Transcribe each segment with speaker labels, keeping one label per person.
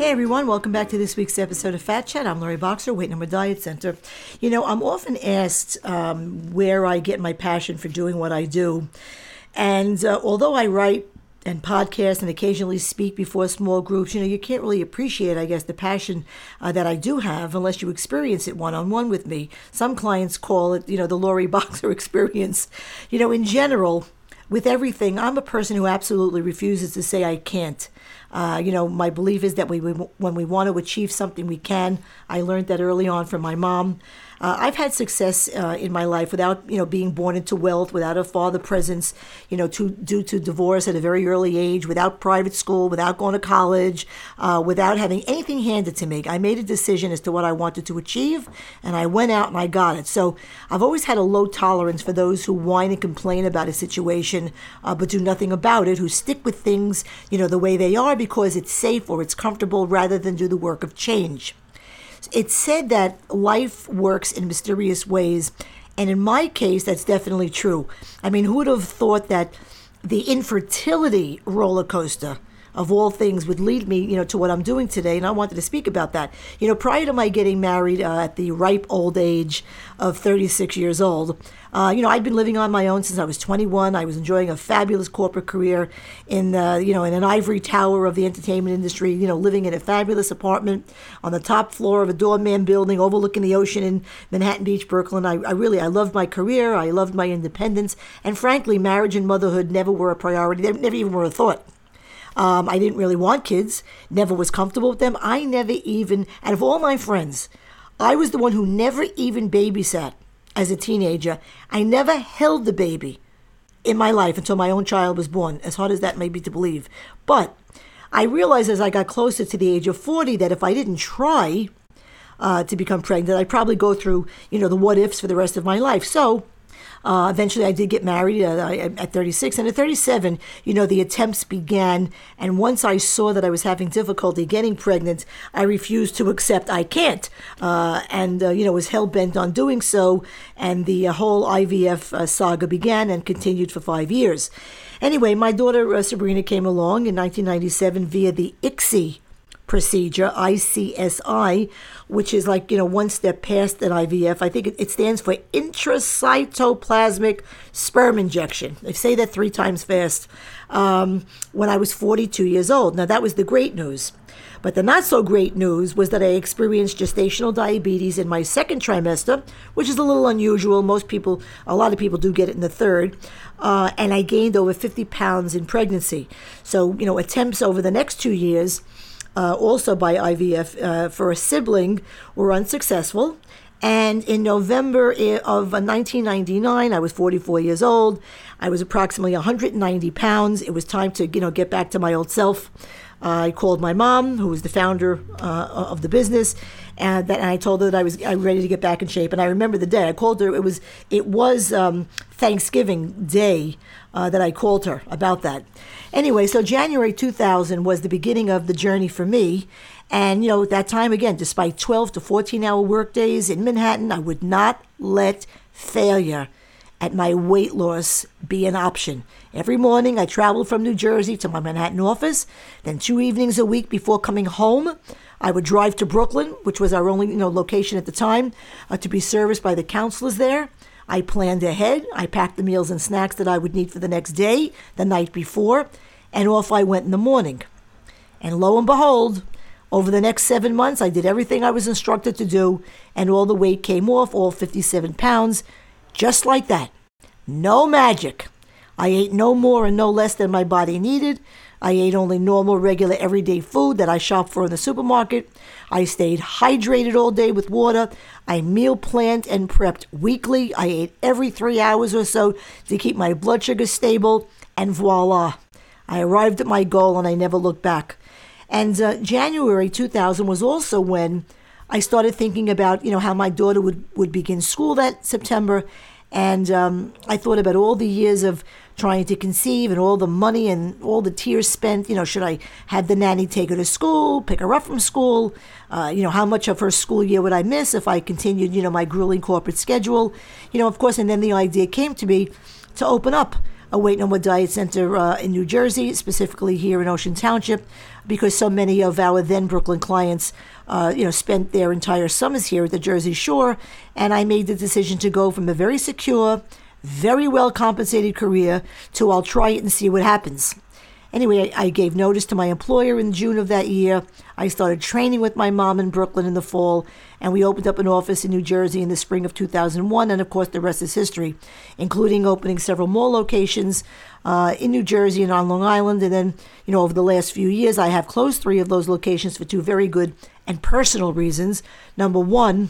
Speaker 1: Hey everyone, welcome back to this week's episode of Fat Chat. I'm Lori Boxer, Weight No More Diet Center. You know, I'm often asked um, where I get my passion for doing what I do. And uh, although I write and podcast and occasionally speak before small groups, you know, you can't really appreciate, I guess, the passion uh, that I do have unless you experience it one on one with me. Some clients call it, you know, the Lori Boxer experience. You know, in general, with everything, I'm a person who absolutely refuses to say I can't. Uh, you know, my belief is that we, we, when we want to achieve something, we can. I learned that early on from my mom. Uh, I've had success uh, in my life without, you know, being born into wealth, without a father presence, you know, to, due to divorce at a very early age, without private school, without going to college, uh, without having anything handed to me. I made a decision as to what I wanted to achieve, and I went out and I got it. So I've always had a low tolerance for those who whine and complain about a situation, uh, but do nothing about it, who stick with things, you know, the way they are because it's safe or it's comfortable rather than do the work of change. It's said that life works in mysterious ways. And in my case, that's definitely true. I mean, who would have thought that the infertility roller coaster of all things would lead me, you know, to what I'm doing today. And I wanted to speak about that. You know, prior to my getting married uh, at the ripe old age of 36 years old, uh, you know, I'd been living on my own since I was 21. I was enjoying a fabulous corporate career in, uh, you know, in an ivory tower of the entertainment industry. You know, living in a fabulous apartment on the top floor of a doorman building overlooking the ocean in Manhattan Beach, Brooklyn. I, I really, I loved my career. I loved my independence, and frankly, marriage and motherhood never were a priority. They never even were a thought. Um, I didn't really want kids, never was comfortable with them. I never even, out of all my friends, I was the one who never even babysat as a teenager. I never held the baby in my life until my own child was born, as hard as that may be to believe. But I realized as I got closer to the age of 40 that if I didn't try uh, to become pregnant, I'd probably go through, you know, the what ifs for the rest of my life. So uh, eventually, I did get married uh, at 36. And at 37, you know, the attempts began. And once I saw that I was having difficulty getting pregnant, I refused to accept I can't. Uh, and, uh, you know, was hell bent on doing so. And the uh, whole IVF uh, saga began and continued for five years. Anyway, my daughter Sabrina came along in 1997 via the ICSI procedure, ICSI, which is like, you know, one step past an IVF. I think it, stands for intracytoplasmic sperm injection. I say that three times fast. Um, when I was 42 years old. Now, that was the great news. But the not so great news was that I experienced gestational diabetes in my second trimester, which is a little unusual. Most people, a lot of people do get it in the third. Uh, and I gained over 50 pounds in pregnancy. So, you know, attempts over the next two years uh, also by IVF uh, for a sibling, were unsuccessful. And in November of 1999, I was 44 years old. I was approximately 190 pounds. It was time to, you know, get back to my old self. I called my mom, who was the founder uh, of the business, and that and I told her that I was I ready to get back in shape. And I remember the day I called her. It was it was um, Thanksgiving Day uh, that I called her about that. Anyway, so January 2000 was the beginning of the journey for me. And, you know, at that time, again, despite 12 to 14 hour work days in Manhattan, I would not let failure at my weight loss be an option. Every morning, I traveled from New Jersey to my Manhattan office. Then, two evenings a week before coming home, I would drive to Brooklyn, which was our only you know, location at the time, uh, to be serviced by the counselors there. I planned ahead. I packed the meals and snacks that I would need for the next day, the night before, and off I went in the morning. And lo and behold, over the next seven months, I did everything I was instructed to do, and all the weight came off, all 57 pounds, just like that. No magic. I ate no more and no less than my body needed. I ate only normal, regular, everyday food that I shop for in the supermarket. I stayed hydrated all day with water. I meal planned and prepped weekly. I ate every three hours or so to keep my blood sugar stable. And voila, I arrived at my goal and I never looked back. And uh, January 2000 was also when I started thinking about, you know, how my daughter would, would begin school that September. And um, I thought about all the years of trying to conceive and all the money and all the tears spent. You know, should I have the nanny take her to school, pick her up from school? Uh, you know, how much of her school year would I miss if I continued, you know, my grueling corporate schedule? You know, of course, and then the idea came to me to open up a Weight No More Diet Center uh, in New Jersey, specifically here in Ocean Township, because so many of our then Brooklyn clients, uh, you know, spent their entire summers here at the Jersey Shore, and I made the decision to go from a very secure, very well compensated career to I'll try it and see what happens. Anyway, I gave notice to my employer in June of that year. I started training with my mom in Brooklyn in the fall, and we opened up an office in New Jersey in the spring of 2001. And of course, the rest is history, including opening several more locations uh, in New Jersey and on Long Island. And then, you know, over the last few years, I have closed three of those locations for two very good and personal reasons. Number one,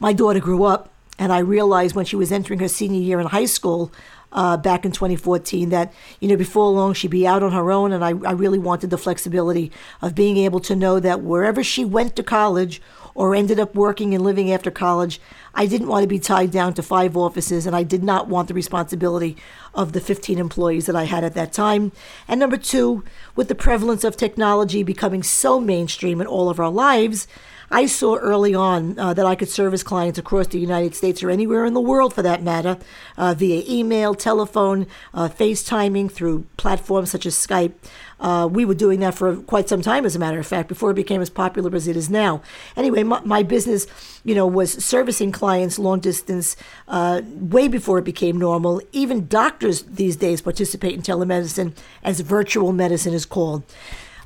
Speaker 1: my daughter grew up, and I realized when she was entering her senior year in high school, uh, back in 2014 that, you know, before long she'd be out on her own. And I, I really wanted the flexibility of being able to know that wherever she went to college or ended up working and living after college, I didn't want to be tied down to five offices and I did not want the responsibility of the 15 employees that I had at that time. And number two, with the prevalence of technology becoming so mainstream in all of our lives, I saw early on uh, that I could service clients across the United States or anywhere in the world for that matter uh, via email, telephone, uh, FaceTiming through platforms such as Skype. Uh, we were doing that for quite some time, as a matter of fact, before it became as popular as it is now. Anyway, my, my business, you know, was servicing clients long distance uh, way before it became normal. Even doctors these days participate in telemedicine, as virtual medicine is called.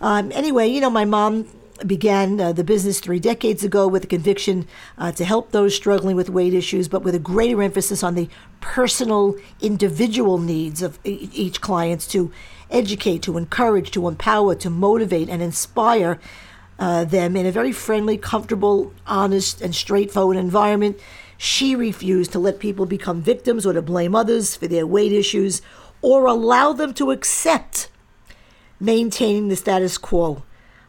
Speaker 1: Um, anyway, you know, my mom began uh, the business three decades ago with a conviction uh, to help those struggling with weight issues, but with a greater emphasis on the personal, individual needs of e- each client to educate, to encourage, to empower, to motivate, and inspire uh, them in a very friendly, comfortable, honest, and straightforward environment. She refused to let people become victims or to blame others for their weight issues or allow them to accept maintaining the status quo.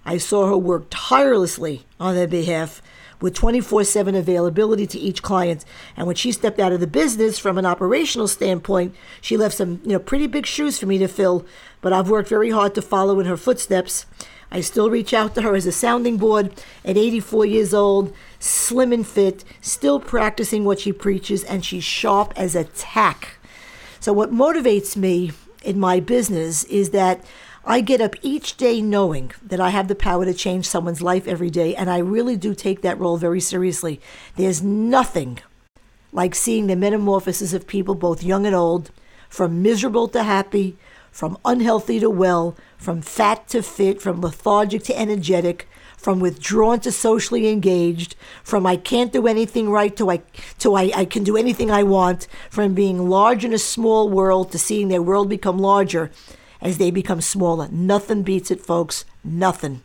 Speaker 1: I saw her work tirelessly on their behalf with 24 7 availability to each client. And when she stepped out of the business from an operational standpoint, she left some you know, pretty big shoes for me to fill. But I've worked very hard to follow in her footsteps. I still reach out to her as a sounding board at 84 years old, slim and fit, still practicing what she preaches, and she's sharp as a tack. So, what motivates me in my business is that I get up each day knowing that I have the power to change someone's life every day, and I really do take that role very seriously. There's nothing like seeing the metamorphosis of people, both young and old, from miserable to happy, from unhealthy to well, from fat to fit, from lethargic to energetic, from withdrawn to socially engaged, from I can't do anything right to I to I, I can do anything I want, from being large in a small world to seeing their world become larger as they become smaller. Nothing beats it, folks. Nothing.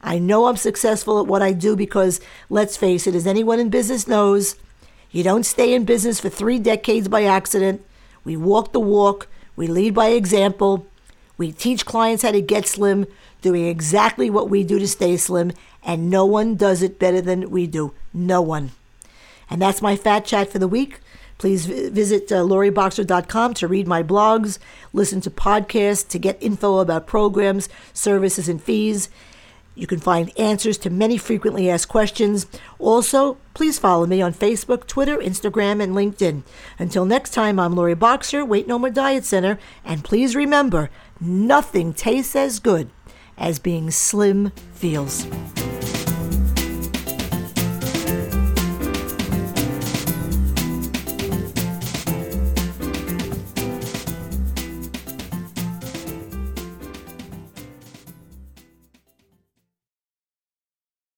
Speaker 1: I know I'm successful at what I do because, let's face it, as anyone in business knows, you don't stay in business for three decades by accident. We walk the walk, we lead by example, we teach clients how to get slim, doing exactly what we do to stay slim, and no one does it better than we do. No one. And that's my fat chat for the week. Please visit uh, loriboxer.com to read my blogs, listen to podcasts, to get info about programs, services, and fees. You can find answers to many frequently asked questions. Also, please follow me on Facebook, Twitter, Instagram, and LinkedIn. Until next time, I'm Lori Boxer, Weight No More Diet Center, and please remember nothing tastes as good as being slim feels.